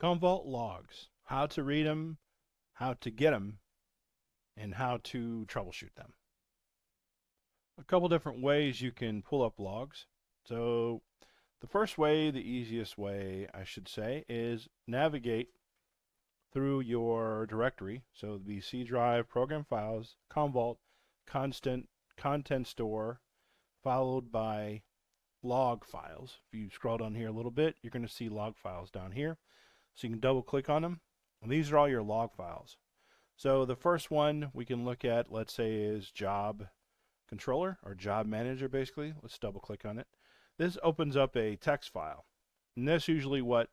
Commvault logs, how to read them, how to get them, and how to troubleshoot them. A couple different ways you can pull up logs. So the first way, the easiest way, I should say, is navigate through your directory. So the C drive, program files, Commvault, constant, content store, followed by log files. If you scroll down here a little bit, you're going to see log files down here. So you can double click on them. And these are all your log files. So the first one we can look at, let's say, is job controller or job manager basically. Let's double click on it. This opens up a text file. And that's usually what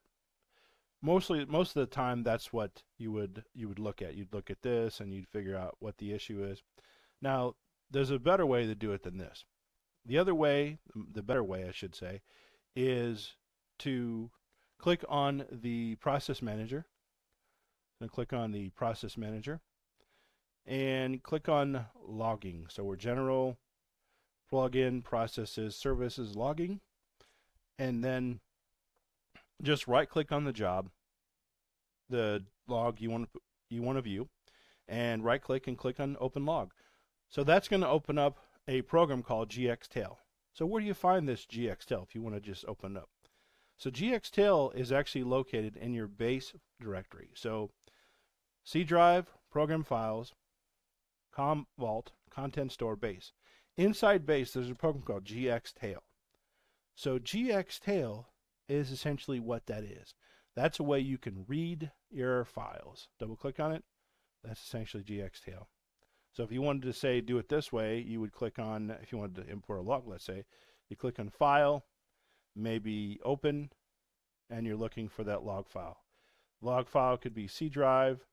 mostly most of the time that's what you would you would look at. You'd look at this and you'd figure out what the issue is. Now, there's a better way to do it than this. The other way, the better way I should say, is to click on the process manager. Then click on the process manager and click on logging. So we're general plugin processes services logging and then just right click on the job the log you want to you want to view and right click and click on open log so that's going to open up a program called gxtail so where do you find this gxtail if you want to just open up so gxtail is actually located in your base directory so c drive program files com vault, content store base inside base there's a program called gxtail so gxtail is essentially what that is. That's a way you can read your files. Double click on it. That's essentially gxtail. So if you wanted to say do it this way, you would click on, if you wanted to import a log, let's say, you click on File, maybe Open, and you're looking for that log file. Log file could be C drive,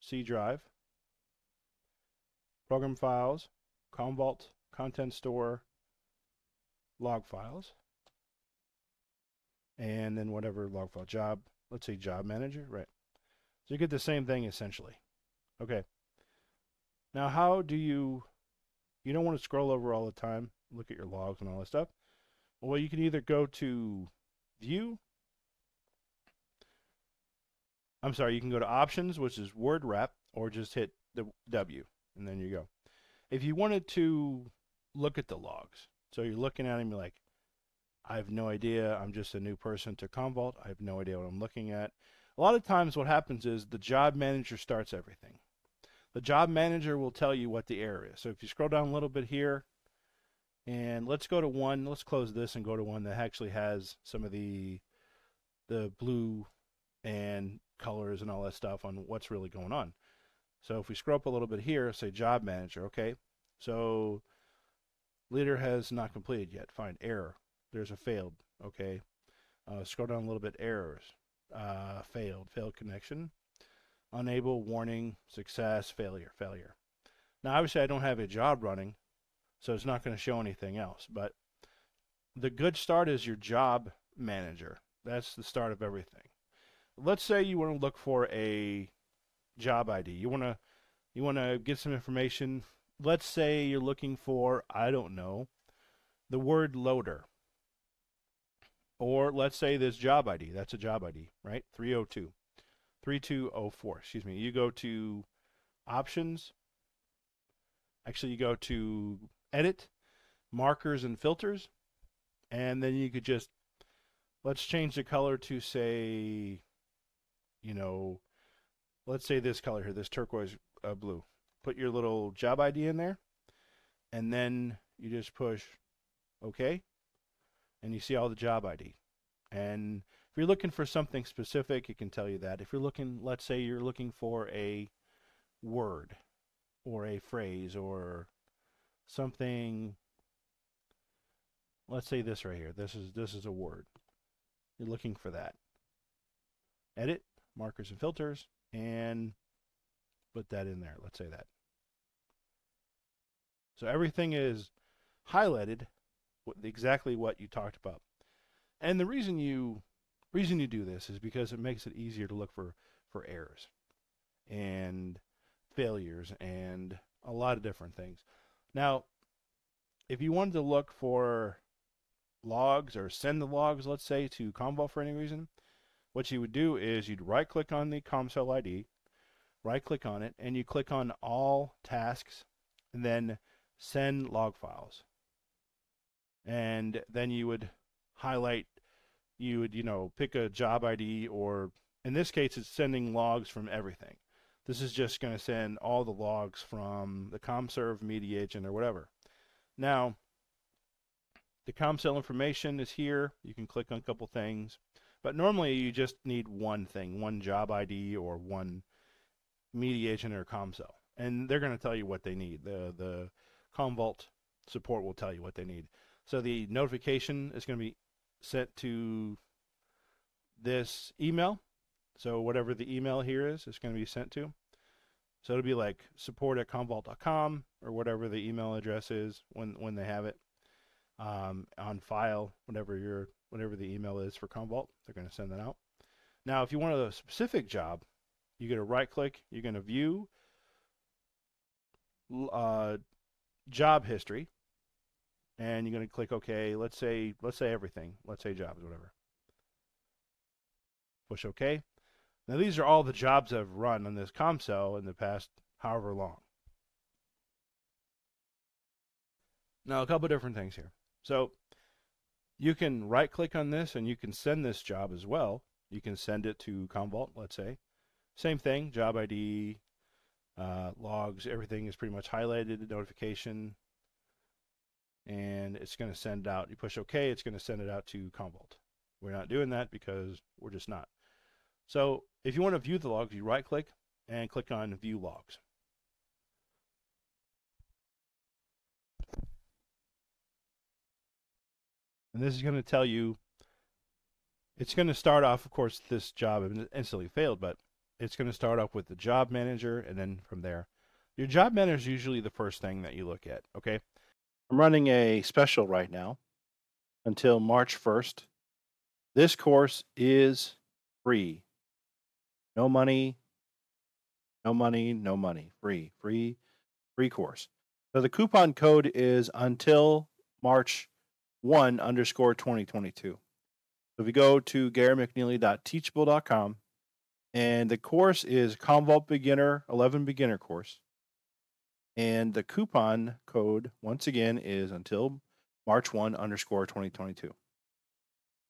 C drive, program files, Commvault, content store, log files, and then whatever log file job, let's say job manager, right? So you get the same thing essentially. Okay. Now, how do you, you don't want to scroll over all the time, look at your logs and all that stuff. Well, you can either go to view, I'm sorry, you can go to options, which is word wrap, or just hit the W, and then you go. If you wanted to look at the logs, so you're looking at him, you're like, I have no idea. I'm just a new person to Commvault. I have no idea what I'm looking at. A lot of times, what happens is the job manager starts everything. The job manager will tell you what the error is. So if you scroll down a little bit here, and let's go to one. Let's close this and go to one that actually has some of the the blue and colors and all that stuff on what's really going on. So if we scroll up a little bit here, say job manager, okay. So Leader has not completed yet. Fine. Error. There's a failed. Okay. Uh, scroll down a little bit. Errors. Uh, failed. Failed connection. Unable. Warning. Success. Failure. Failure. Now, obviously, I don't have a job running, so it's not going to show anything else. But the good start is your job manager. That's the start of everything. Let's say you want to look for a job ID. You want to you want to get some information let's say you're looking for, I don't know, the word loader. Or let's say this job ID. That's a job ID, right? 302. 3204, excuse me. You go to options. Actually, you go to edit, markers and filters. And then you could just, let's change the color to say, you know, let's say this color here, this turquoise uh, blue put your little job ID in there, and then you just push OK, and you see all the job ID. And if you're looking for something specific, it can tell you that. If you're looking, let's say you're looking for a word or a phrase or something let's say this right here. This is this is a word. You're looking for that. Edit markers and filters and put that in there. Let's say that. So everything is highlighted exactly what you talked about. And the reason you reason you do this is because it makes it easier to look for for errors and failures and a lot of different things. Now, if you wanted to look for logs or send the logs, let's say, to Commvault for any reason, what you would do is you'd right click on the CommCell ID, right click on it, and you click on all tasks and then send log files. And then you would highlight, you would, you know, pick a job ID or in this case, it's sending logs from everything. This is just going to send all the logs from the CommServe media agent or whatever. Now, the CommCell information is here. You can click on a couple things. But normally you just need one thing, one job ID or one media agent or CommCell. And they're going to tell you what they need. The, the Commvault support will tell you what they need. So the notification is going to be sent to this email. So whatever the email here is, it's going to be sent to. So it'll be like support at commvault.com or whatever the email address is when, when they have it um, on file, whatever your whatever the email is for Commvault, They're going to send that out. Now, if you want a specific job, you're going to right click, you're going to view uh, job history, and you're going to click OK. Let's say let's say everything. Let's say jobs, whatever. Push OK. Now these are all the jobs I've run on this CommCell in the past however long. Now a couple different things here. So you can right click on this and you can send this job as well. You can send it to Commvault, let's say. Same thing, job ID, uh, logs, everything is pretty much highlighted, notification, and it's going to send out. You push OK, it's going to send it out to Commvault. We're not doing that because we're just not. So if you want to view the logs, you right click and click on View Logs. And this is going to tell you, it's going to start off, of course, this job instantly failed, but it's going to start off with the job manager and then from there. Your job manager is usually the first thing that you look at, okay? I'm running a special right now until March 1st. This course is free. No money, no money, no money. Free, free, free course. So the coupon code is until March 1 underscore 2022. So if you go to garymcneely.teachable.com and the course is Commvault Beginner 11 Beginner course. And the coupon code, once again, is until March 1 underscore 2022.